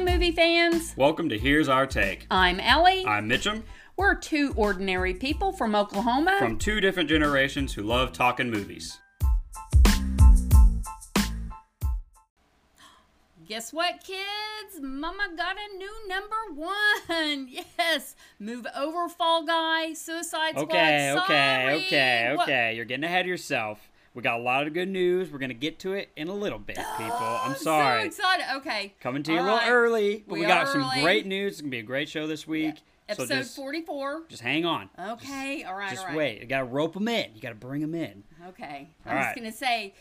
Hi, movie fans. Welcome to Here's Our Take. I'm Ellie. I'm Mitchum We're two ordinary people from Oklahoma. from two different generations who love talking movies. Guess what, kids? Mama got a new number one. Yes, move over, Fall Guy, Suicide Squad. Okay, okay, Sorry. okay, What- okay. You're getting ahead of yourself. We got a lot of good news. We're going to get to it in a little bit, people. I'm sorry. So excited. Okay. Coming to you a little right. early, but We we, got some early. great news. It's going to be a great show this week. So Episode just, 44. just hang on. Okay, all right, Just all right. wait. You got to rope them in. You got to bring them in. Okay. All I was right. going to say,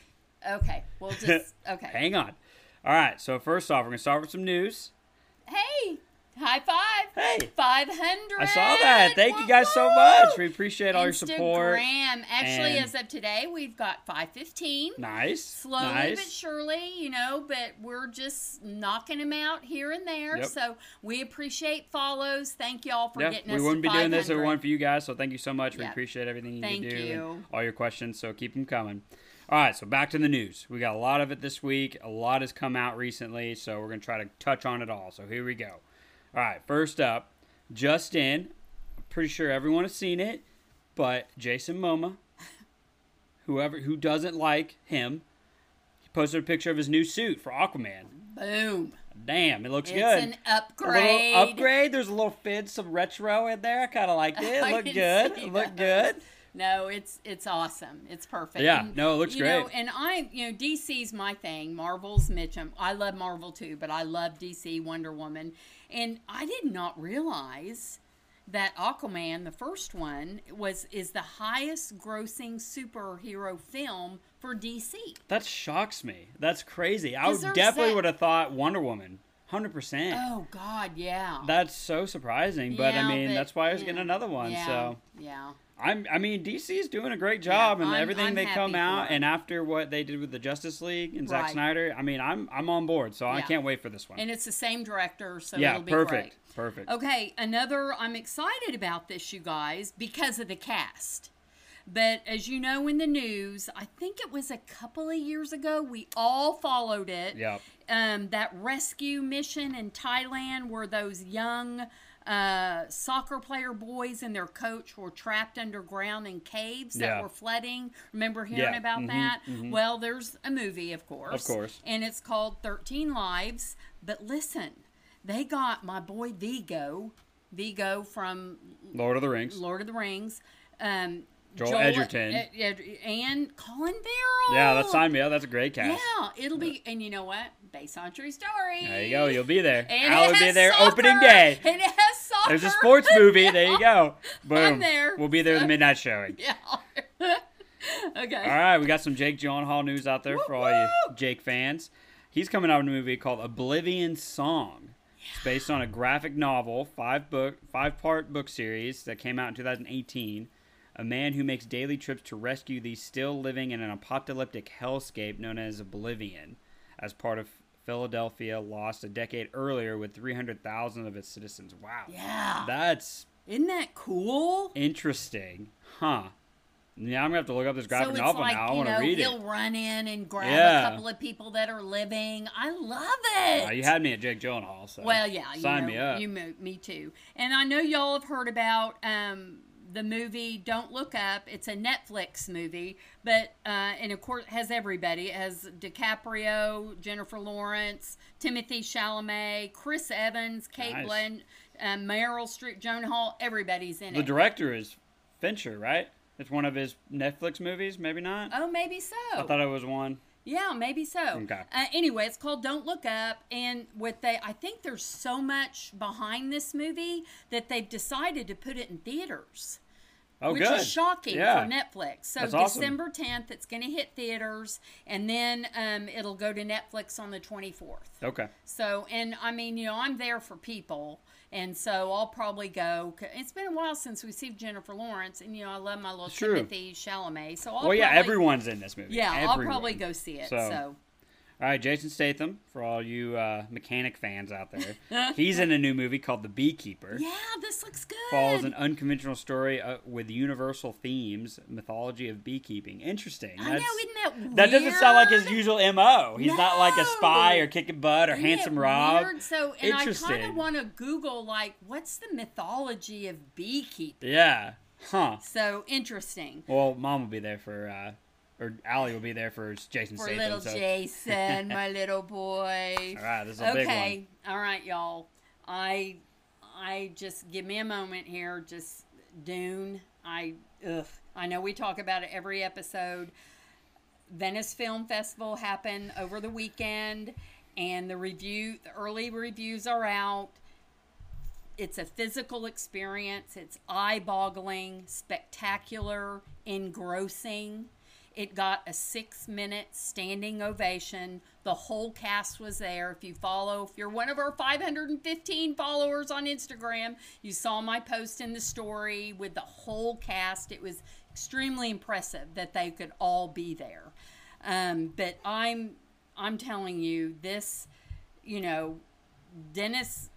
okay, we'll just, okay. Hang on. All right. So first off, we're going to start with some news. Hey, high five. Hey. 500. I saw that. Thank you guys so much. We appreciate all your support. Instagram. Actually, And- as of today, we've got 515. Nice. Slowly nice. but surely, you know, but we're just knocking them out here and there. Yep. So we appreciate follows. Thank y'all for Yeah, getting we us We wouldn't to be doing this if it weren't for you guys. So thank you so much. We appreciate everything you Thank do you. all your questions. So keep them coming. All right, so back to the news. We got a lot of it this week. A lot has come out recently, so we're gonna try to touch on it all. So here we go. All right, first up, just in. I'm pretty sure everyone has seen it, but Jason Momoa, whoever who doesn't like him, he posted a picture of his new suit for Aquaman. Boom. Damn, it looks It's good. It's an upgrade. upgrade. There's a little fin, some retro in there. I kind of liked it. It looked good. It looked good. No, it's it's awesome. It's perfect. Yeah, And, no, it looks you Know, great. and I, you know, DC's my thing. Marvel's Mitchum. I love Marvel too, but I love DC Wonder Woman, and I did not realize that Aquaman, the first one, was is the highest grossing superhero film for DC. That shocks me. That's crazy. I would definitely that- would have thought Wonder Woman. Hundred percent. Oh God, yeah. That's so surprising, but Yeah, I mean but, that's why I was yeah, getting another one. Yeah, So yeah. I'm. I mean DC's doing a great job, and I'm- everything I'm they come out, and after what they did with the Justice League and Zack Right. Snyder, I mean I'm I'm on board. So I can't wait for this one. And it's the same director, so yeah, it'll be perfect. great. Perfect. Okay, another, I'm excited about this, you guys, because of the cast. But as you know in the news, I think it was a couple of years ago, we all followed it. Yep. Um, that rescue mission in Thailand where those young uh, soccer player boys and their coach were trapped underground in caves that were flooding. Remember hearing Yeah, about mhm, that? mhm. Well, there's a movie, of course. Of course. And it's called 13 Lives. But listen, they got my boy Viggo, Viggo from Lord of the Rings. Lord of the Rings, um, Joel Edgerton. Ed- Ed- and Colin Farrell. Yeah, that's signed me up. That's a great cast. Yeah, it'll be, and you know what? Based on true story. There you go. You'll be there. And I will be there soccer, opening day. And it has soccer. There's a sports movie. There you go. Boom. I'm there. We'll be there the midnight showing. Yeah. okay. All right, we got some Jake Gyllenhaal news out there for all you! Jake fans. He's coming out with a movie called Oblivion Song. It's based on a graphic novel, five book, five part book series that came out in 2018. A man who makes daily trips to rescue these still living in an apocalyptic hellscape known as Oblivion, as part of Philadelphia lost a decade earlier with 300,000 of its citizens. Wow. Yeah. That's Isn't that cool? interesting. Huh. Yeah, I'm gonna have to look up this graphic so novel like now. I want to read he'll it. run in and grab Yeah. a couple of people that are living. I love it. Uh, you had me at Jake Gyllenhaal, so Well, yeah, you sign know, me up. You me too. And I know y'all have heard about um, the movie Don't Look Up. It's a Netflix movie, but uh, and of course has everybody. It has DiCaprio, Jennifer Lawrence, Timothée Chalamet, Chris Evans, Kate Nice. Blanchett, um, Meryl Streep, Jonah Hill. Everybody's in the it. The director is Fincher, right? It's one of his Netflix movies, maybe not. oh, maybe so. I thought it was one. Yeah, maybe so. Okay. Uh, anyway, it's called Don't Look Up, and what they, I think there's so much behind this movie that they've decided to put it in theaters, Oh, which good. is shocking Yeah. for Netflix. So That's awesome. December 10th, it's going to hit theaters, and then um, it'll go to Netflix on the 24th. Okay. So, and I mean, you know, I'm there for people, and so I'll probably go. It's been a while since we've seen Jennifer Lawrence, and you know, I love my little True. Timothée Chalamet. So, I'll well, yeah, everyone's in this movie. Yeah, I'll probably go see it. So- so. All right, Jason Statham, for all you uh, mechanic fans out there, he's in a new movie called The Beekeeper. Yeah, this looks good. Follows an unconventional story uh, with universal themes, mythology of beekeeping. Interesting. I know, isn't that weird? that doesn't sound like his usual mo. He's not like a spy or kicking butt or Isn't handsome Rob. Weird? So, and I kind of want to Google like, what's the mythology of beekeeping? Yeah. Huh. So interesting. Well, mom will be there for, uh, or Allie will be there for Jason For Statham. little so. Jason, my little boy. All right, this is a big one. Okay, all right, y'all. I, I just give me a moment here. Just Dune. I, ugh. I know we talk about it every episode. Venice Film Festival happened over the weekend, and the review, the early reviews are out. It's a physical experience. It's eye-boggling, spectacular, engrossing. It got a six-minute standing ovation. The whole cast was there. If you follow, if you're one of our 515 followers on Instagram, you saw my post in the story with the whole cast. It was extremely impressive that they could all be there. Um, but I'm, I'm telling you, this, you know, Denis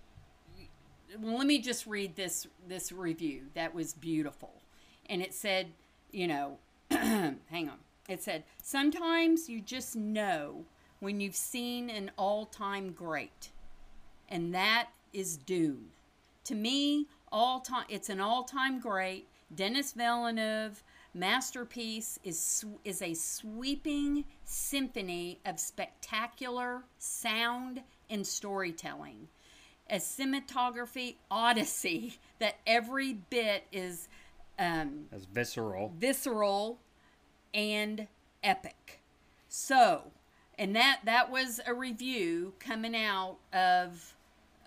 well, let me just read this this review that was beautiful, and it said, you know, hang on. It said sometimes you just know when you've seen an all-time great, and that is Dune. To me, all time it's an all-time great. Denis Villeneuve masterpiece is is a sweeping symphony of spectacular sound and storytelling a cinematography odyssey that every bit is um, That's visceral. visceral and epic. So, and that that was a review coming out of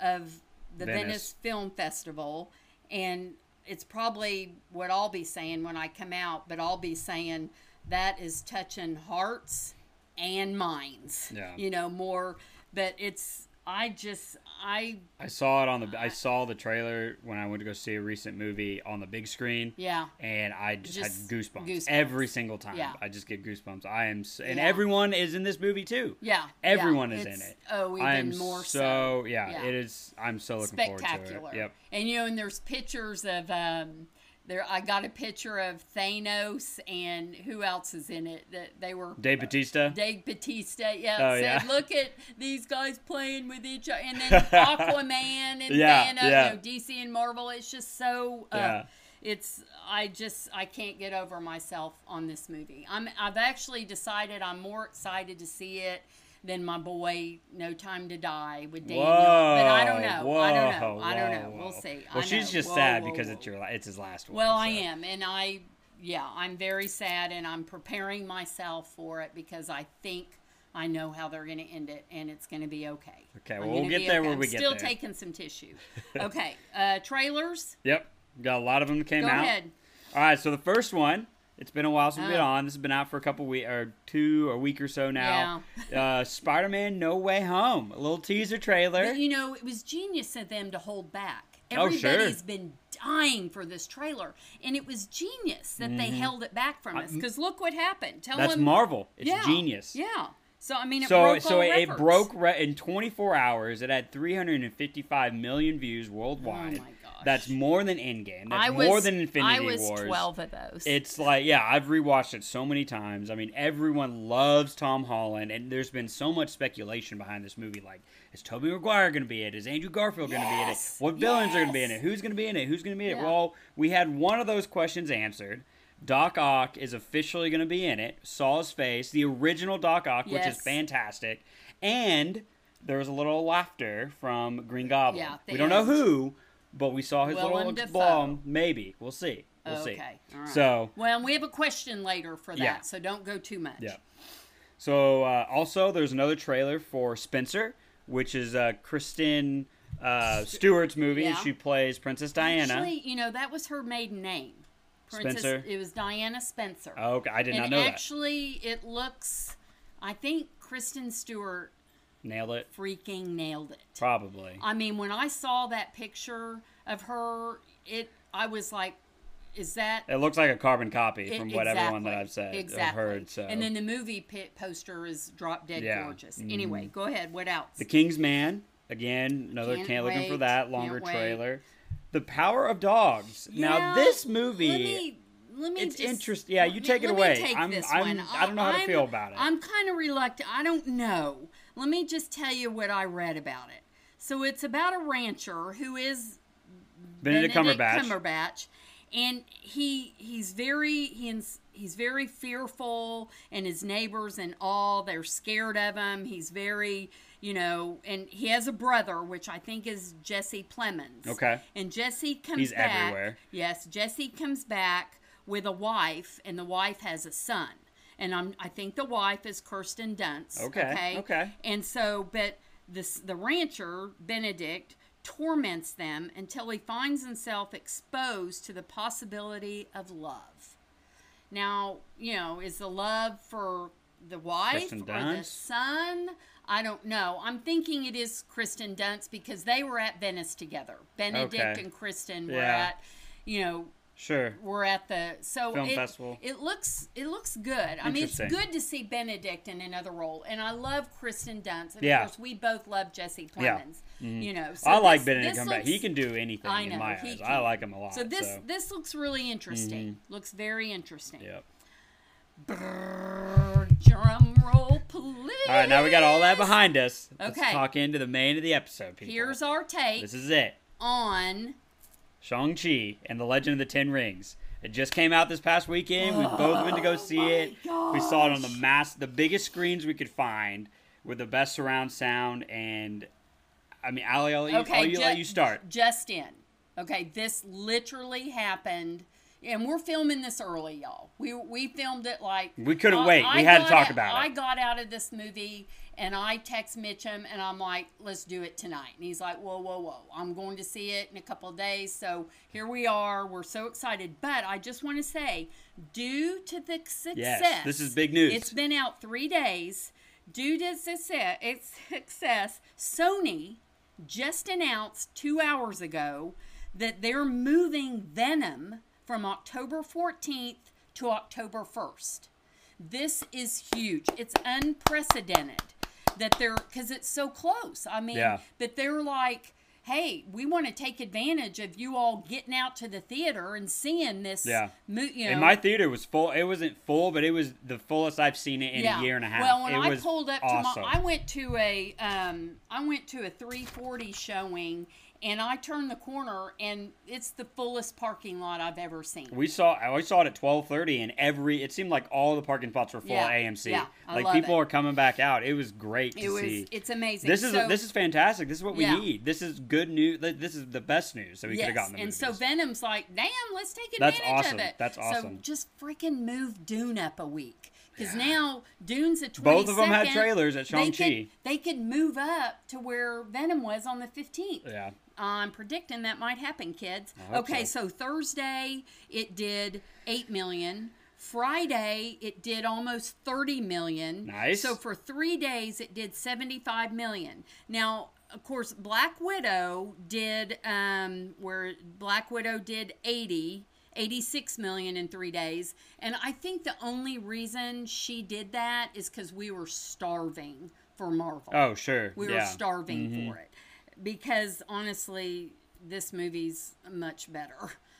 of the Venice. Venice, Film Festival, and it's probably what I'll be saying when I come out, but I'll be saying that is touching hearts and minds. Yeah. You know, more but it's I just I I saw it on the. I saw the trailer when I went to go see a recent movie on the big screen. yeah. and I just, Just had goosebumps, goosebumps. every single time. Yeah. I just get goosebumps. I am, s and Yeah. everyone is in this movie too. Yeah, Everyone yeah, is in it. Oh, even I am more so, so. yeah, Yeah. It is. I'm so looking forward to spectacular. it. Yep. And you know, and there's pictures of um there I got a picture of Thanos and who else is in it that they were Dave Bautista. Dave Bautista, yeah, Oh, said, yeah. look at these guys playing with each other, and then Aquaman and Yeah, Thanos, yeah. you know, DC and Marvel. It's just so, uh, Yeah. it's I just I can't get over myself on this movie. I'm I've actually decided I'm more excited to see it than my boy No Time to Die with Daniel. Whoa, but I don't know. Whoa, I don't know. I don't know. We'll see. Well, she's just Whoa, sad whoa, because whoa. it's your. It's his last one. Well, I am, and I, yeah, I'm very sad, and I'm preparing myself for it because I think I know how they're going to end it, and it's going to be okay. Okay, well, we'll get there when I'm we get Still there. taking some tissue. Okay, uh, trailers. Yep, got a lot of them that came Go out. ahead. All right, so the first one. It's been a while since we've been Oh. on. This has been out for a couple weeks or two, a week or so now. uh, Spider-Man: No Way Home. A little teaser trailer. But you know, it was genius of them to hold back. Oh, sure. Everybody's been dying for this trailer, and it was genius that they held it back from us. Because look what happened. Tell Mm-hmm. That's them, Marvel. It's yeah, genius. Yeah. So I mean, it so broke so it, it broke re- in 24 hours. It had 355 million views worldwide. Oh my gosh. That's more than Endgame. That's I was more than Infinity Wars. I was Wars. twelve of those. It's like yeah, I've rewatched it so many times. I mean, everyone loves Tom Holland, and there's been so much speculation behind this movie. Like, is Tobey Maguire going to be it? Is Andrew Garfield going to be in it? What villains are going to be in it? Who's going to be in it? Who's going to be in it? Well, we had one of those questions answered. Doc Ock is officially going to be in it. Saw his face, the original Doc Ock, which is fantastic, and there was a little laughter from Green Goblin. Yeah, we don't know who, but we saw his Willem little bomb. Maybe we'll see. We'll see. okay. All right. So well, we have a question later for that, Yeah. so don't go too much. Yeah. So uh, also, there's another trailer for Spencer, which is uh, Kristen uh, Stewart's movie. Yeah. She plays Princess Diana. Actually, you know that was her maiden name. Princess, Spencer? It was Diana Spencer. Oh, okay, I did and not know that. actually, it looks. I think Kristen Stewart. Nailed it. freaking nailed it. Probably. I mean, when I saw that picture of her, it I was like, is that It looks like a carbon copy it- from what everyone that I've said exactly. or heard. So And then the movie pit poster is drop dead Yeah. gorgeous. Mm-hmm. Anyway, go ahead. What else? The King's Man again, another Can't can't, looking for that longer can't wait. The Power of Dogs. now this movie. Let me, let me it's just- interest- yeah, you let me- take it away. take I'm- I'm-. I don't know how to I'm- feel about it. I'm kind of reluctant. I don't know. Let me just tell you what I read about it. So it's about a rancher who is Benedict, Cumberbatch. Cumberbatch, and he he's very he's he's very fearful, and his neighbors and all they're scared of him. He's very you know, and he has a brother, which I think is Jesse Plemons. Okay. And Jesse comes He's back. everywhere. Yes, Jesse comes back with a wife, and the wife has a son. And I'm, I think the wife is Kirsten Dunst. Okay, Okay. okay. And so, but this the rancher Benedict torments them until he finds himself exposed to the possibility of love. Now, you know, is the love for the wife or the son? I don't know. I'm thinking it is Kristen Dunst because they were at Venice together. Benedict Okay. and Kristen were Yeah. at, you know, Sure. we're at the so Film it, festival. It looks it looks good. I mean, it's good to see Benedict in another role, and I love Kristen Dunst. And Yeah. of course, we both love Jesse Yeah. Plemons. You know, so I like this- Benedict Cumberbatch. He can do anything I in know, my eyes. can. I like him a lot. So this so. this looks really interesting. Mm-hmm. Looks very interesting. Yep. Brrr, drum roll, please. All right, now we got all that behind us. Let's Okay. talk into the main of the episode, people. Here's our take this is it. on Shang-Chi and the Legend of the Ten Rings. It just came out this past weekend. We both went to go oh see it. We saw it on the mass, the biggest screens we could find, with the best surround sound. And I mean, Ali, I'll, let you- I'll you, ju- let you start. Just in. Okay, this literally happened, and we're filming this early, y'all. We we filmed it like We couldn't I- wait. We I had to talk out- about it. I got out of this movie and I text Mitchum and I'm like, "Let's do it tonight." And he's like, "Whoa, whoa, whoa! I'm going to see it in a couple of days." So here we are. We're so excited. But I just want to say, due to the success, this is big news. It's been out three days. Due to success, its success, Sony just announced two hours ago that they're moving Venom from October 14th to October 1st. This is huge. It's unprecedented that they're because it's so close. I mean, Yeah. that they're like, hey, we want to take advantage of you all getting out to the theater and seeing this. Yeah. mo- you know, And my theater was full. It wasn't full, but it was the fullest I've seen it in a year and a half. Well, when it I pulled up awesome. to my, I went to a, um, I went to a 340 showing, and I turned the corner, and it's the fullest parking lot I've ever seen. We saw I saw it at twelve thirty, and every it seemed like all the parking spots were full Yeah, at AMC. yeah, I like people it. are coming back out. It was great to it was, see. it's amazing. This is so, this is fantastic. This is what we Yeah. need. This is good news. This is the best news that we could have gotten. the and so. Venom's like, damn, let's take That's advantage awesome. of it. That's awesome. So just freaking move Dune up a week. Because now Dune's a 22nd. Both of them had trailers at They Shang-Chi. could, they could move up to where Venom was on the 15th. yeah, I'm predicting that might happen, kids. Okay, so. so. Thursday it did 8 million. Friday it did almost 30 million. Nice. So for 3 days it did 75 million. Now, of course, Black Widow did um where Black Widow did 80 86 million in 3 days. And I think the only reason she did that is cuz we were starving for Marvel. Oh sure. We yeah. Mm-hmm. were starving for it because honestly, this movie's much better.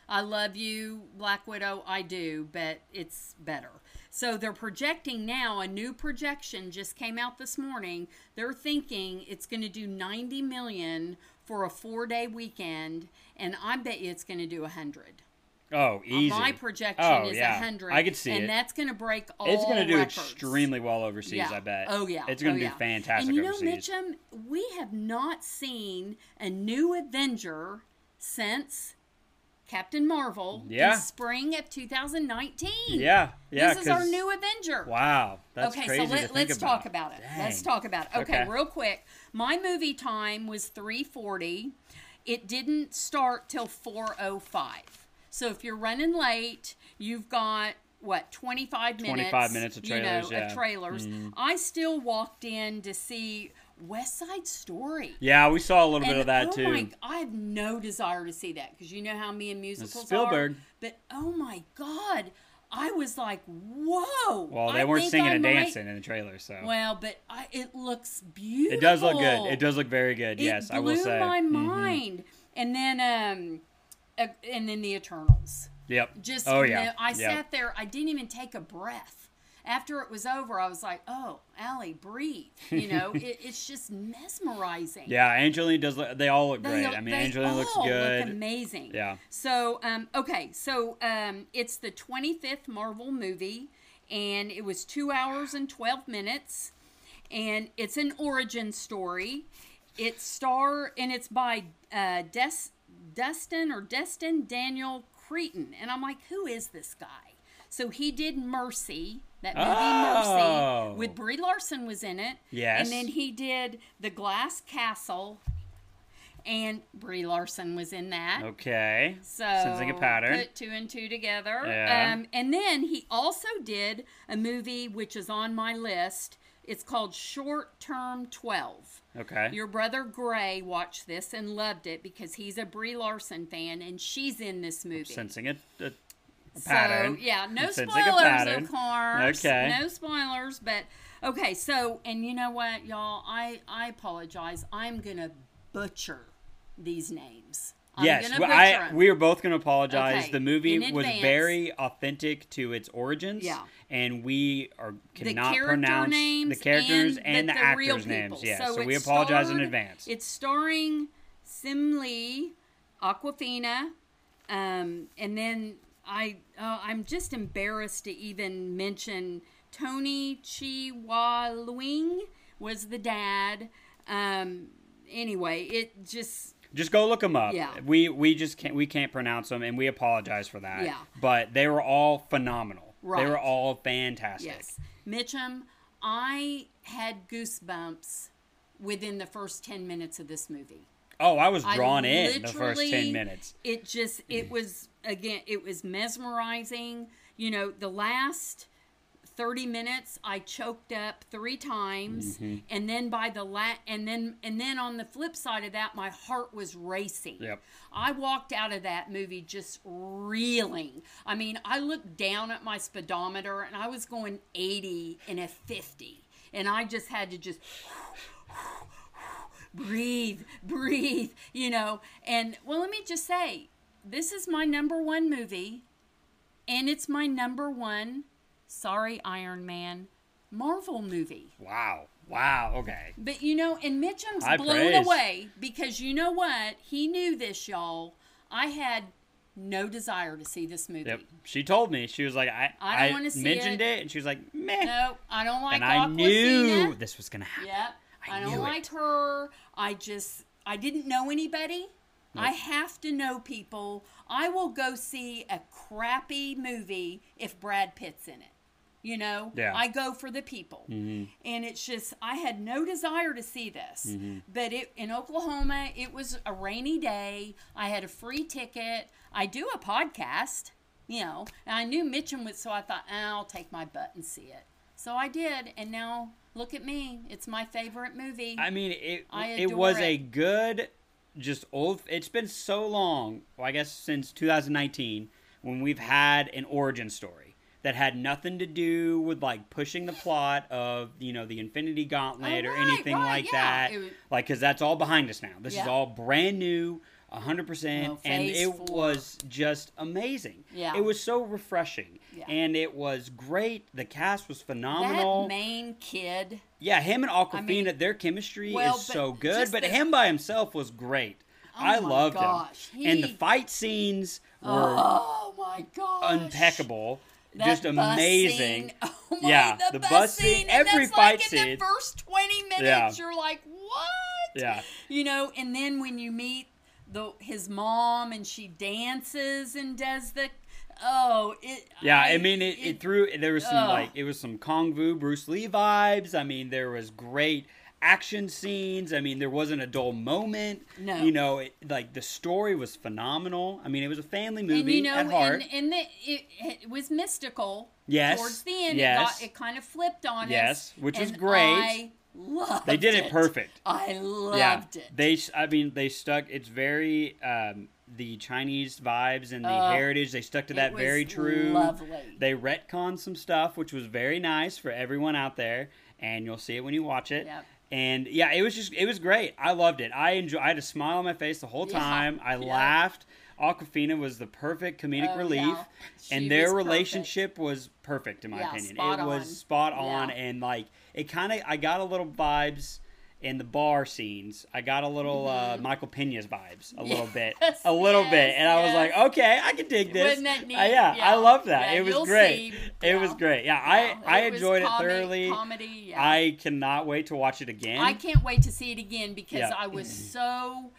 I love you, Black Widow. I do, but it's better. So they're projecting now. A new projection just came out this morning. They're thinking it's going to do 90 million for a four-day weekend, and I bet you it's going to do 100. Oh, uh, easy. My projection Oh, is yeah. 100. I could see and it. that's going to break all It's going to do records. extremely well overseas. Yeah. I bet. Oh yeah. It's going oh, to yeah. do fantastic And you know, overseas. Mitchum, we have not seen a new Avenger since Captain Marvel Yeah. in spring of 2019. yeah, yeah. this is our new Avenger. Wow, that's okay, crazy so let, let's about. talk about it. Dang. Let's talk about it. Okay, Okay. real quick. My movie time was 3:40. It didn't start till 4:05. So if you're running late, you've got what 25 minutes 25 minutes of you know, trailers, yeah. of trailers Mhm. i still walked in to see West Side Story. Yeah, we saw a little bit of that oh too. My, I have no desire to see that because you know how me and musicals Spielberg. are. But oh my god, I was like, whoa. Well, they I weren't singing I and might- dancing in the trailer, so Well, but I, it looks beautiful. it does look good. It does look very good. It yes, I will say. Blew my Mhm. mind. And then, um, and then the Eternals. Yep. Just, oh yeah. I Yep. sat there. I didn't even take a breath. After it was over, I was like, "Oh, Allie, breathe." You know, it, it's just mesmerizing. Yeah, Angelina does. Look, they all look They, great. I mean, Angelina looks all good. Look amazing. Yeah. So, um, okay, so um, it's the 25th Marvel movie, and it was two hours and 12 minutes, and it's an origin story. It's star and it's by uh, Des- Dustin or Destin Daniel Cretton, and I'm like, who is this guy? So he did Mercy, that movie Oh. Mercy, with Brie Larson was in it. Yes. And then he did The Glass Castle, and Brie Larson was in that. Okay. So Sensing a pattern. Put two and two together. Yeah. Um, and then he also did a movie which is on my list. It's called Short Term Twelve. Okay. Your brother Gray watched this and loved it because he's a Brie Larson fan and she's in this movie. Sensing a, a, a So pattern. yeah, no a spoilers, pattern. of course. Okay. No spoilers, but okay. So, and you know what, y'all? I I apologize. I'm gonna butcher these names. I'm yes, gonna well, butcher I, we are both going to apologize. Okay, The movie in was advance. very authentic to its origins. Yeah. And we are cannot character pronounce the characters and, the, the, the actors' names. people. Yeah. So, we apologize in advance. It's starring Sim Lee, Awkwafina, um, and then I oh, I'm just embarrassed to even mention Tony Chiwaluing was the dad. Um, anyway, it just Just go look them up. Yeah. We we just can't we can't pronounce them, and we apologize for that. Yeah. But they were all phenomenal. Right. They were all fantastic. yes, Mitchum. I had goosebumps within the first ten minutes of this movie. Oh, I was I drawn in the first ten minutes. It just it was again it was mesmerizing. You know, the last 30 minutes I choked up 3 times Mm-hmm. and then by the la- and then and then on the flip side of that my heart was racing. Yep. I walked out of that movie just reeling. I mean, I looked down at my speedometer and I was going 80 and a 50 and I just had to just breathe, breathe, you know. And well, let me just say, this is my number one movie, and it's my number one, sorry, Iron Man, Marvel movie. Wow. Wow. Okay. But you know, and Mitchum's High blown praise. away because you know what? He knew this, y'all. I had no desire to see this movie. Yep. She told me she was like I I don't wanna see mentioned it. it. and she was like meh. No, I don't like and I knew this was gonna happen. Yep. I I, don't like it. her. I just I didn't know anybody. I have to know people. I will go see a crappy movie if Brad Pitt's in it. You know? Yeah. I go for the people. And it's just I had no desire to see this. But it in Oklahoma, it was a rainy day. I had a free ticket. I do a podcast, you know, and I knew Mitchum would so I thought, "Ah, I'll take my butt and see it. So I did, and now look at me. It's my favorite movie. I mean, it I it was it. a good, just old. It's been so long. Well, I guess since 2019 when we've had an origin story that had nothing to do with like pushing the plot of you know the Infinity Gauntlet Oh, or anything right, like yeah. that. Was- like, because that's all behind us now. This is all brand new. 100% Oh, and it four. was just amazing. Yeah. It was so refreshing. Yeah. And it was great. The cast was phenomenal that main kid. Yeah, him and Awkwafina, mean, their chemistry well, is so good, but the- him by himself was great. Oh I loved gosh, him. And the fight scenes were Oh my gosh. impeccable. That just amazing. Oh my, Yeah, the, the bus, scene. every that's fight like in scene. the first 20 minutes, Yeah. you're like, what? Yeah. You know, and then when you meet the his mom and she dances and does the, oh, it. Yeah, I, mean it, it, threw there was some like it was some Kung Fu Bruce Lee vibes. I mean there was great action scenes. I mean there wasn't a dull moment. No. You know, it, like the story was phenomenal. I mean it was a family movie and you know, at heart. and, and the, it, it was mystical. Yes, Towards the end, yes. it got it kind of flipped on us. Yes, which was great. I loved They did it perfect. I loved yeah, it. they. I mean, they stuck. It's very um, the Chinese vibes and the heritage. They stuck to that very true. Lovely. They retconned some stuff, which was very nice for everyone out there, and you'll see it when you watch it. Yep. And yeah, it was just it was great. I loved it. I enjoy. I had a smile on my face the whole Yeah. time. I Yeah. laughed. Awkwafina was the perfect comedic Oh, relief, yeah. And their was perfect. relationship was perfect in my Yeah, opinion. it was spot on, Yeah. and like it kind of. I got a little vibes in the bar scenes. I got a little uh, Michael Pena's vibes, a little bit, Mm-hmm. A little yes, bit, and I was like, okay, I can dig this. Wasn't that neat? Uh, yeah, Yeah. I love that. Yeah, it was great. see. It was great. Yeah, Yeah, I I it was enjoyed it thoroughly. Comedy. Yeah. I cannot wait to watch it again. I can't wait to see it again because Yeah. I was so,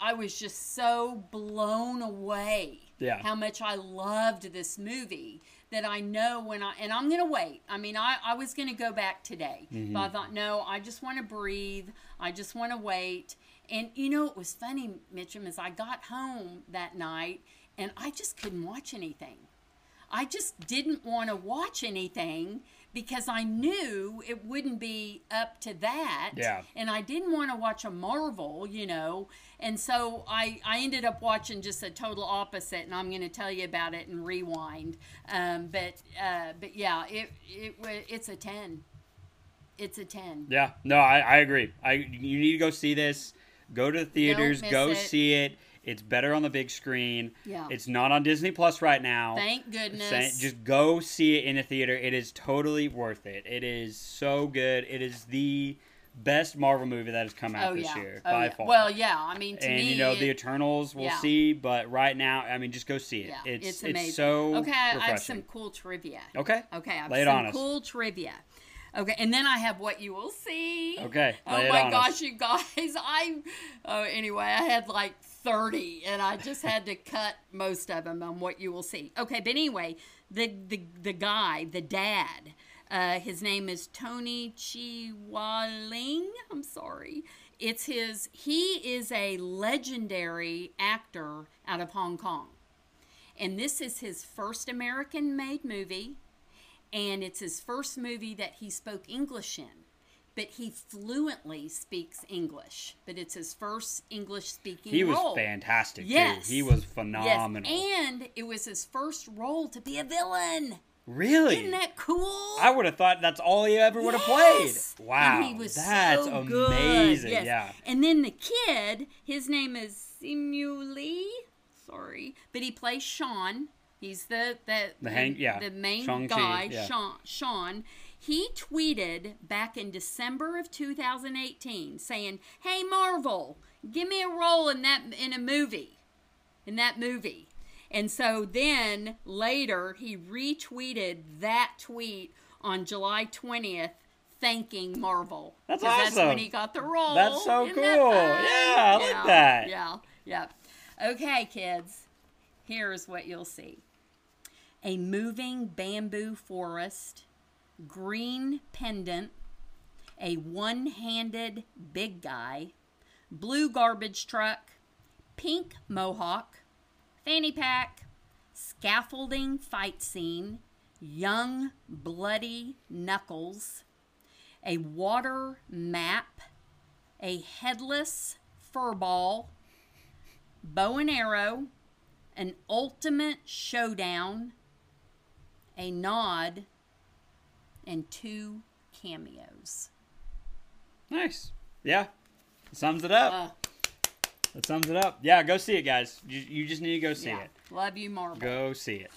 I was just so blown away. Yeah. How much I loved this movie that I know when I and I'm gonna wait. I mean, I I was gonna go back today, Mm-hmm. but I thought no, I just want to breathe. I just want to wait. And you know, it was funny, Mitchum, as I got home that night and I just couldn't watch anything. I just didn't want to watch anything because I knew it wouldn't be up to that. Yeah. And I didn't want to watch a Marvel, you know. And so I, I ended up watching just a total opposite, and I'm going to tell you about it and rewind. Um, but uh, but yeah, it it it's a ten. It's a ten. Yeah, no, I, I agree. I you need to go see this. Go to the theaters. Go it. see it. It's better on the big screen. Yeah. It's not on Disney Plus right now. Thank goodness. Just go see it in a theater. It is totally worth it. It is so good. It is the best Marvel movie that has come out oh this yeah. year oh, by yeah. far. Well, yeah. I mean, to and me, you know the Eternals, we'll yeah. see. But right now, I mean, just go see it. yeah, it's it's amazing. so okay, I I have some cool trivia. Okay. Okay, I have Lay it some on us. cool trivia. Okay, and then I have what you will see. Okay, Oh it my gosh, us. you guys! I oh anyway, I had like thirty, and I just had to cut most of them on what you will see. Okay, but anyway, the the the guy, the dad, uh, his name is Tony Chiwaling. I'm sorry. It's his. He is a legendary actor out of Hong Kong, and this is his first American-made movie and it's his first movie that he spoke English in. But he fluently speaks English. But it's his first English speaking He was role. fantastic Yes. too. He was Yes, phenomenal. and it was his first role to be a villain. really? Isn't that cool? I would have thought that's all he ever would have Yes! played. Wow, And he was that's so good. amazing. Yes. Yeah, And then the kid, his name is Simu Lee. Sorry, but he plays Sean. He's the the The hang- yeah, the main Shang-Chi, guy, yeah. Sean. Sean. He tweeted back in December of 2018 saying, "Hey Marvel, give me a role in that in a movie." in that movie. And so then later he retweeted that tweet on July 20th thanking Marvel. That's 'Cause That's when he got the role. That's so Isn't cool. fun? Yeah, I like yeah, that. Yeah, yeah. Okay, kids. Here's what you'll see. A moving bamboo forest, green pendant, a one-handed big guy, blue garbage truck, pink mohawk, fanny pack, scaffolding fight scene, young bloody knuckles, a water map, a headless furball, bow and arrow, an ultimate showdown, a nod, and two cameos. nice. Yeah, sums it up. Uh, that sums it up. Yeah, go see it, guys. You, you just need to go see yeah, it. love you, Marvel. Go see it.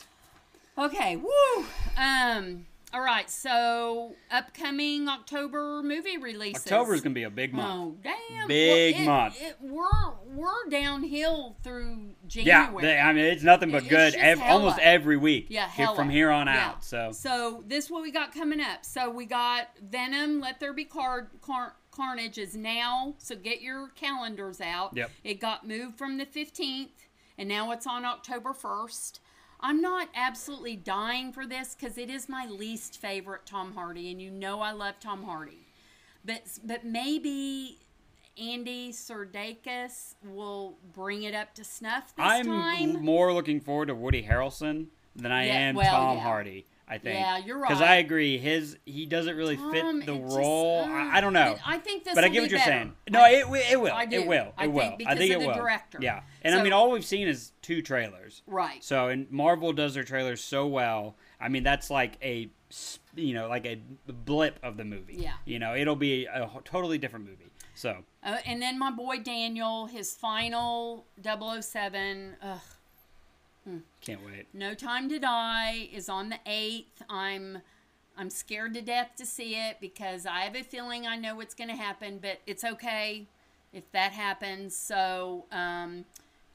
Okay, woo. Um, all right, so upcoming October movie releases. October is gonna be a big month. Oh damn! Big Well, it- month. It, we're we're downhill through Yeah, January. they, I mean it's nothing but It's good ev- almost every week. Yeah, hella. from here on Yeah. out. So So this is what we got coming up. So we got Venom. Let there be card car, Carnage is now. So get your calendars out. Yep. It got moved from the fifteenth, and now it's on October first. I'm not absolutely dying for this because it is my least favorite Tom Hardy, and you know I love Tom Hardy. But but maybe Andy Serkis will bring it up to snuff this I'm time. l- more looking forward to Woody Harrelson than I Yeah, am well, Tom yeah. Hardy. I think. Yeah, you're right. Because. I agree, his he doesn't really fit the it just, role. uh, I, I don't know. I think this but I get what you're better. saying. No, I- it it will. I do. It will. I It think will. I because think of it the will. director. Yeah, and I mean, all we've seen is two trailers. Right. So, and Marvel does their trailers so well. I mean, that's like a you know, like a blip of the movie. Yeah. You know, it'll be a totally different movie. So, Uh, and then my boy Daniel, his final 007, ugh, can't wait. No Time to Die is on the 8th. I'm I'm scared to death to see it because I have a feeling I know what's going to happen, but it's okay if that happens. So, um,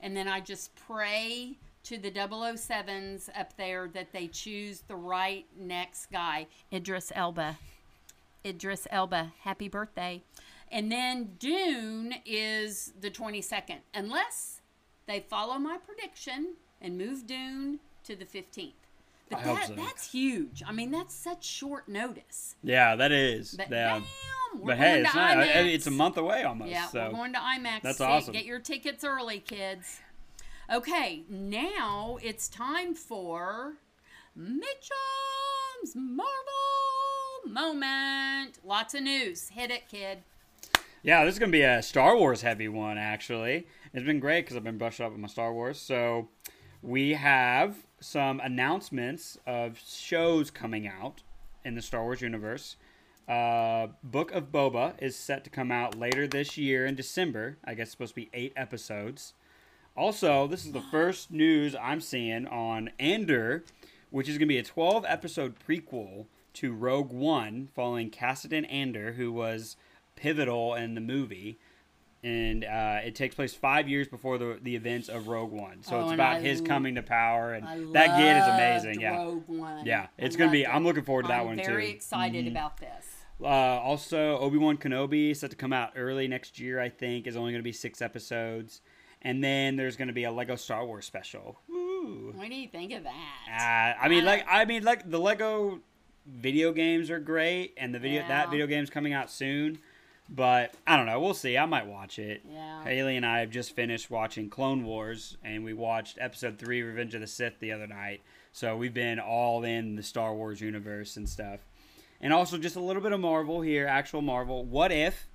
and then I just pray to the 007s up there that they choose the right next guy. Idris Elba. Idris Elba. Happy birthday. And then Dune is the 22nd, unless they follow my prediction and move Dune to the 15th. But I that, so. that's huge. I mean, that's such short notice. Yeah, that is. But yeah. damn, we're But going hey, to it's not. I-. It's a month away almost. Yeah, so. we're going to IMAX. That's awesome. Get your tickets early, kids. Okay, now it's time for Mitchum's Marvel moment. Lots of news. Hit it, kid. Yeah, this is gonna be a Star Wars heavy one. Actually, it's been great because I've been brushed up with my Star Wars. So we have some announcements of shows coming out in the Star Wars universe. Uh, Book of Boba is set to come out later this year in December. I guess it's supposed to be eight episodes. Also, this is the first news I'm seeing on Andor, which is going to be a 12 episode prequel to Rogue One, following Cassian Andor, who was pivotal in the movie. And uh, it takes place five years before the, the events of Rogue One. So Oh, it's about I his l- coming to power, and I that kid is amazing. Yeah. Rogue One. Yeah, I it's gonna be- loved I'm looking forward to that I'm one, very too. Mm-hmm. excited about this. Uh, also, Obi Wan Kenobi is set to come out early next year. I think is only going to be six episodes, and then there's going to be a Lego Star Wars special. Woo. What do you think of that? Uh, I mean, I- like, I mean, like the Lego video games are great, and the video Yeah. that video game's coming out soon. But I don't know. We'll see. I might watch it. Yeah. Haley and I have just finished watching Clone Wars, and we watched Episode Three, Revenge of the Sith, the other night. So we've been all in the Star Wars universe and stuff. And also just a little bit of Marvel here, actual Marvel. What If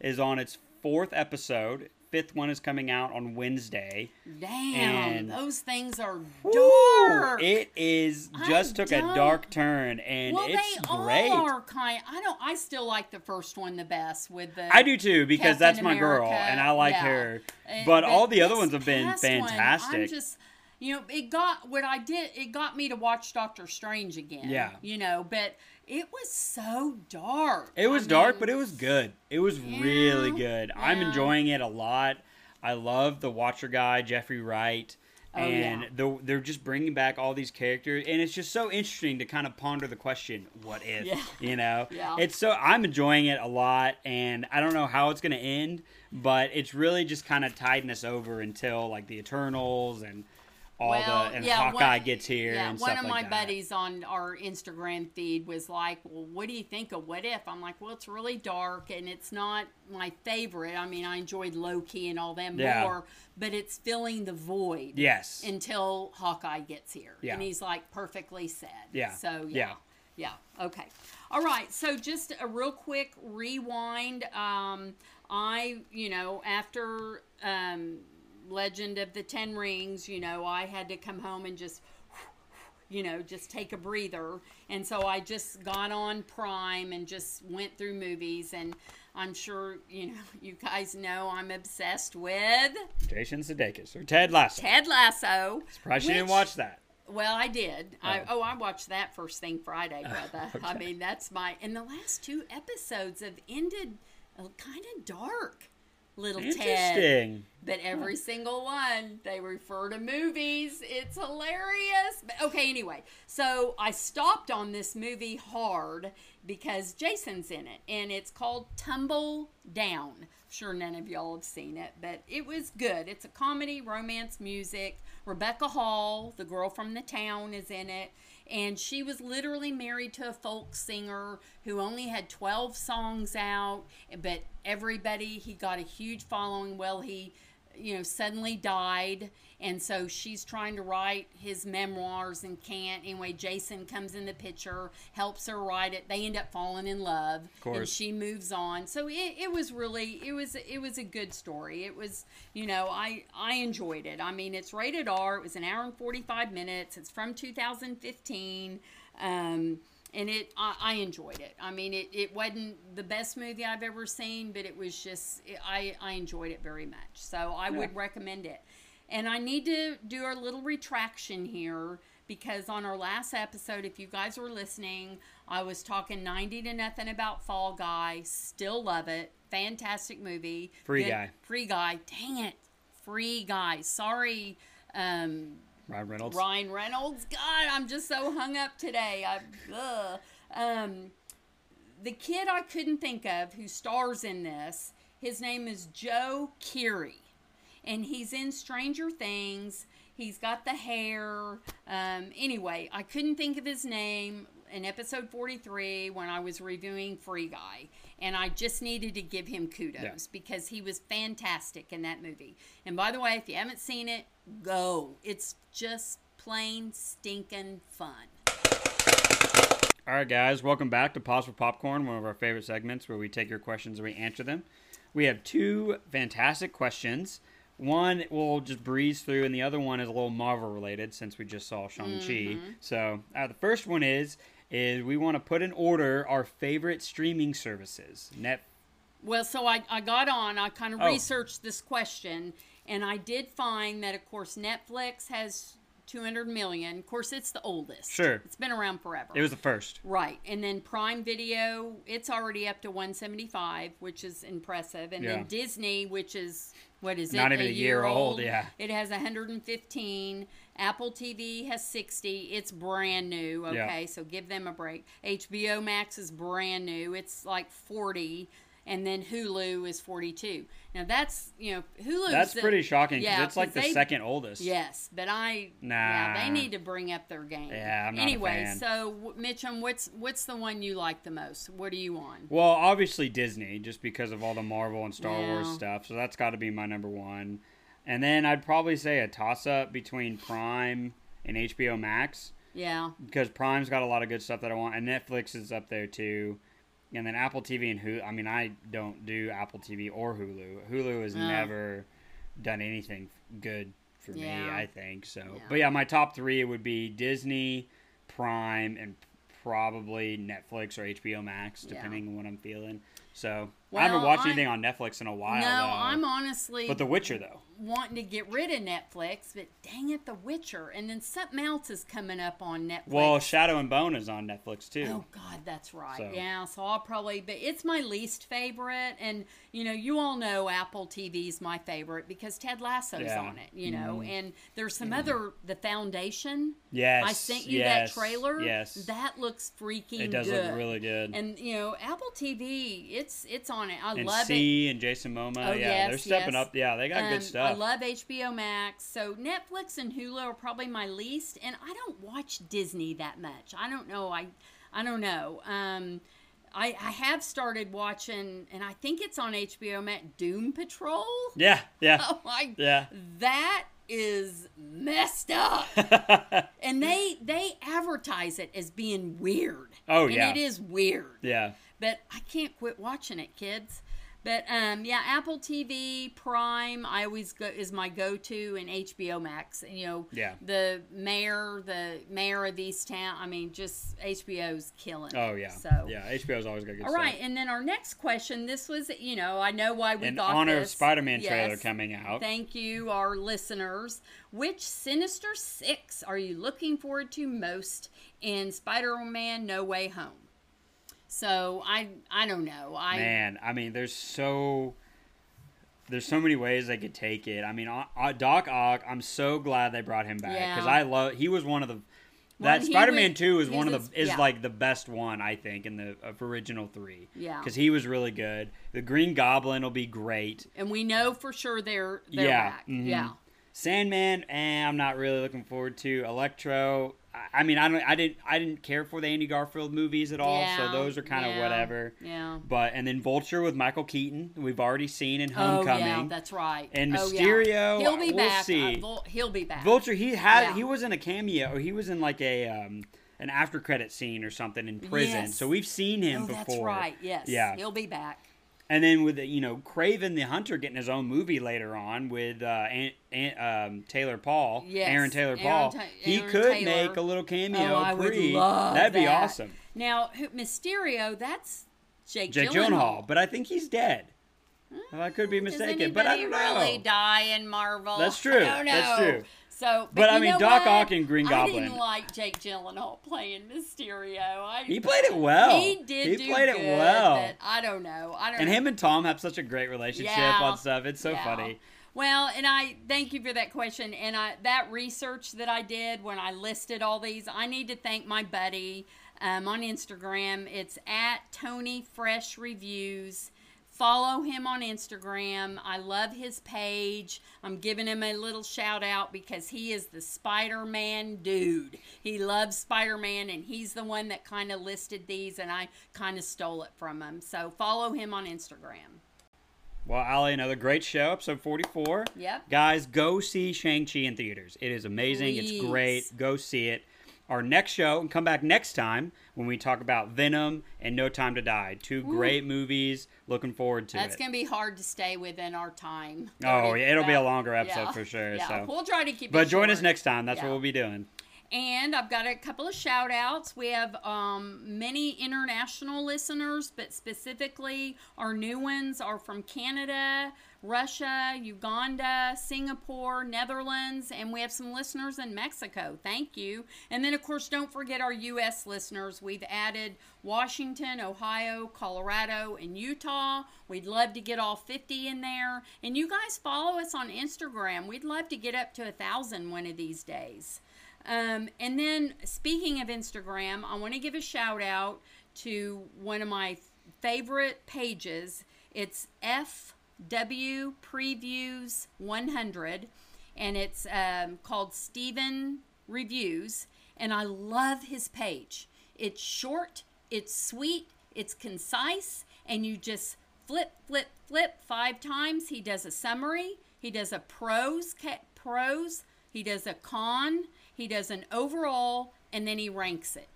is on its fourth episode. Fifth one is coming out on Wednesday. Damn, And- those things are dark. It is just I took a dark turn, and well, it's they great. all are kind. I don't. I still like the first one the best with the. I do too because Captain that's my girl, and I like yeah. her. Uh, But all the other ones have been one, I'm fantastic. just, you know, it got what I did. It got me to watch Doctor Strange again. Yeah. You know, but it was so dark. It was I dark, mean, but it was good. It was really Yeah, good. I'm enjoying it a lot. I love the Watcher guy, Jeffrey Wright, Oh, and yeah. the, they're just bringing back all these characters, and it's just so interesting to kind of ponder the question, "What if?" Yeah. You know, Yeah. it's so I'm enjoying it a lot, and I don't know how it's going to end, but it's really just kind of tiding us over until like the Eternals and all Well, the and yeah, Hawkeye one- gets here Yeah, one of like my that. buddies on our Instagram feed was like, "Well, what do you think of What If?" I'm like, "Well, it's really dark and it's not my favorite. I mean, I enjoyed Loki and all them Yeah. more, but it's filling the void Yes. until Hawkeye gets here." Yeah. And he's like perfectly said. Yeah. So Yeah. yeah. Yeah. Okay. All right. So just a real quick rewind. Um, I, you know, after um, Legend of the Ten Rings, you know, I had to come home and just, you know, just take a breather. And so I just got on Prime and just went through movies. And I'm sure, you know, you guys know I'm obsessed with Jason Sudeikis or Ted Lasso. Ted Lasso. Surprised you didn't watch that. well, I did. I, Oh. oh, I watched that first thing Friday, brother. I mean, that's my. And the last two episodes have ended uh, kind of dark, little Ted. But every single one, they refer to movies. It's hilarious. But okay, anyway, so I stopped on this movie hard because Jason's in it, and it's called Tumble Down. Sure, none of y'all have seen it, but it was good. It's a comedy, romance, music. Rebecca Hall, the girl from the town, is in it. And she was literally married to a folk singer who only had 12 songs out, but everybody, he got a huge following. Well, he you know, suddenly died. And so she's trying to write his memoirs and can't. Anyway, Jason comes in the picture, helps her write it. They end up falling in love. Of course. And she moves on. So it, it was really it was it was a good story. It was you know I I enjoyed it. I mean it's rated R. It was an hour and forty five minutes. It's from 2015. Um, and it I, I enjoyed it. I mean it, it wasn't the best movie I've ever seen, but it was just it, I I enjoyed it very much. So I would recommend it. And I need to do a little retraction here because on our last episode, if you guys were listening, I was talking 90 to nothing about Fall Guy. Still love it. Fantastic movie. Free Good- Guy. Free Guy. Dang it. Free Guy. Sorry, um, Ryan Reynolds. Ryan Reynolds. God, I'm just so hung up today. I. Um, the kid I couldn't think of who stars in this, his name is Joe Keery. And he's in Stranger Things. He's got the hair. Um, anyway, I couldn't think of his name in episode 43 when I was reviewing Free Guy. And I just needed to give him kudos Yeah. because he was fantastic in that movie. And by the way, if you haven't seen it, go. It's just plain stinking fun. All right, guys, welcome back to Pause for Popcorn, one of our favorite segments where we take your questions and we answer them. We have two fantastic questions. One we'll just breeze through, and the other one is a little Marvel related since we just saw Shang Chi. Mm-hmm. So uh, the first one is is we want to put in order our favorite streaming services. Net. Well, so I, I got on, I kind of Oh. researched this question, and I did find that, of course, Netflix has 200 million. Of course, it's the oldest. Sure. It's been around forever. It was the first. Right. And then Prime Video, it's already up to 175, which is impressive. And Yeah. then Disney, which is, what is it? Not even a year old, yeah. It has 115. Apple TV has 60. It's brand new. Yeah. Okay. So give them a break. HBO Max is brand new. It's like 40. And then Hulu is 42. Now that's, you know, Hulu. That's pretty shocking because yeah, it's like the they- second oldest. Yes, but I yeah, they need to bring up their game. Yeah, I'm not anyway, so Mitchum, what's what's the one you like the most? What are you on? Well, obviously Disney, just because of all the Marvel and Star Wars stuff. So that's got to be my number one. And then I'd probably say a toss up between Prime and HBO Max Yeah, because Prime's got a lot of good stuff that I want, and Netflix is up there too. And then Apple TV and Hulu. I mean, I don't do Apple TV or Hulu. Hulu has Oh. never done anything good for me. I think so. Yeah. But yeah, my top three would be Disney, Prime, and probably Netflix or HBO Max, Yeah. depending on what I'm feeling. So I haven't watched I- anything on Netflix in a while. no, though. I'm honestly But The Witcher though. Wanting to get rid of Netflix, but dang it, The Witcher, and then something else is coming up on Netflix. Well, Shadow and Bone is on Netflix too. Oh God, that's right. So- Yeah, so I'll probably, but it's my least favorite, and you know, you all know Apple TV's my favorite because Ted Lasso's Yeah. on it. You know, Mhm. and there's some other, The Foundation. Yes. I sent you yes, that trailer. Yes. that looks freaking. it does good. look really good. And you know, Apple TV, it's it's on it. I and love it. And See and Jason Momoa, Oh, yeah, they're stepping yes. up. Yeah, they got Um, good stuff. I love HBO Max. So Netflix and Hulu are probably my least, and I don't watch Disney that much. I don't know. I I don't know. Um, I I have started watching, and I think it's on HBO Max. Doom Patrol. yeah, yeah, Oh my, yeah. that is messed up. and they they advertise it as being weird. Oh, and yeah. it is weird yeah. but I can't quit watching it, kids. But um, yeah, Apple TV, Prime, I always go is my go-to, and HBO Max. And, you know, Yeah. the Mare, the Mare of Easttown. I mean, just HBO's killing. Oh yeah. So yeah, HBO's always got good all stuff. right, and then our next question. This was, you know, I know why we In thought honor of. Spider-Man trailer coming out. Thank you, our listeners. Which Sinister Six are you looking forward to most in Spider-Man: No Way Home? So I I don't know. I Man, I mean, there's so there's so many ways they could take it. I mean, Doc Ock, I'm so glad they brought him back because Yeah. I love. He was one of the. That he Spider-Man was- Two is one of the is yeah. like the best one I think in the of original three. Yeah. because he was really good. The Green Goblin will be great. and we know for sure they're they're Yeah, back. mhm. Yeah. Sandman, eh, I'm not really looking forward to. Electro, I, I mean, I don't, I didn't, I didn't care for the Andy Garfield movies at all, so those are kind of yeah, whatever. Yeah. But and then Vulture with Michael Keaton, we've already seen in Homecoming. Oh yeah, that's right. And Oh, yeah. Mysterio, he'll be we'll back. see. Uh, Vul- he'll be back. Vulture, he had, Yeah. he was in a cameo, or he was in like a um, an after credit scene or something in prison. Yes. So we've seen him oh, before. that's right. Yes. Yeah. He'll be back. And then with you know Kraven the Hunter getting his own movie later on with uh, Aunt, Aunt, um, Taylor Paul, Yes, Aaron Taylor Aaron Paul, Ta- he Aaron could Taylor. make a little cameo. oh, I would love That'd be that. awesome. Now, who, Mysterio, that's Jake, Jake Gyllenhaal. Gyllenhaal, but I think he's dead. Well, I could be Does mistaken, but I don't know. really die in Marvel? That's true. I don't know. That's true. So, but, But, I mean, Doc what? Ock and Green Goblin. I didn't like Jake Gyllenhaal playing Mysterio. I, He played it well. He did. He do played it good, well. but I don't know. I don't. And know. him and Tom have such a great relationship Yeah. on stuff. It's so Yeah. funny. Well, and I thank you for that question. And I that research that I did when I listed all these, I need to thank my buddy um, on Instagram. It's at Tony Fresh Reviews. Follow him on Instagram. I love his page. I'm giving him a little shout out because he is the Spider Man dude. He loves Spider Man, and he's the one that kind of listed these, and I kind of stole it from him. So follow him on Instagram. Well, Ali, another great show, episode 44. Yep. Guys, go see Shang-Chi in theaters. It is amazing. It's great. Go see it. Our next show, and come back next time when we talk about Venom and No Time to Die. Two great movies. Looking forward to That's it. going to be hard to stay within our time. Oh, yeah, it'll be a longer episode Yeah. for sure. Yeah, So, we'll try to keep it but join us next time. That's Yeah. what we'll be doing. And I've got a couple of shout outs. We have um, many international listeners, but specifically our new ones are from Canada, Russia, Uganda, Singapore, Netherlands, and we have some listeners in Mexico. Thank you. And then, of course, don't forget our U.S. listeners. We've added Washington, Ohio, Colorado, and Utah. We'd love to get all 50 in there. And you guys follow us on Instagram. We'd love to get up to a thousand one of these days. Um, and then, speaking of Instagram, I want to give a shout out to one of my favorite pages. It's FW Previews 100, and it's um, called Stephen Reviews. And I love his page. It's short, it's sweet, it's concise, and you just flip, flip, flip five times. He does a summary, he does a pros, ca- pros, he does a con, he does an overall, and then he ranks it.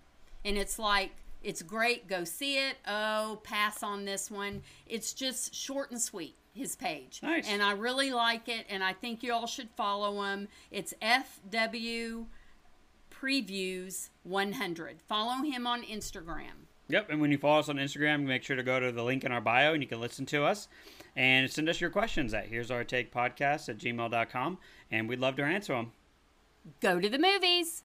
And it's like, it's great. Go see it. Oh, pass on this one. It's just short and sweet, his page. Nice. And I really like it, and I think you all should follow him. It's FW Previews 100. Follow him on Instagram. Yep, and when you follow us on Instagram, make sure to go to the link in our bio and you can listen to us and send us your questions at here's our take podcast at gmail.com and we'd love to answer them. Go to the movies.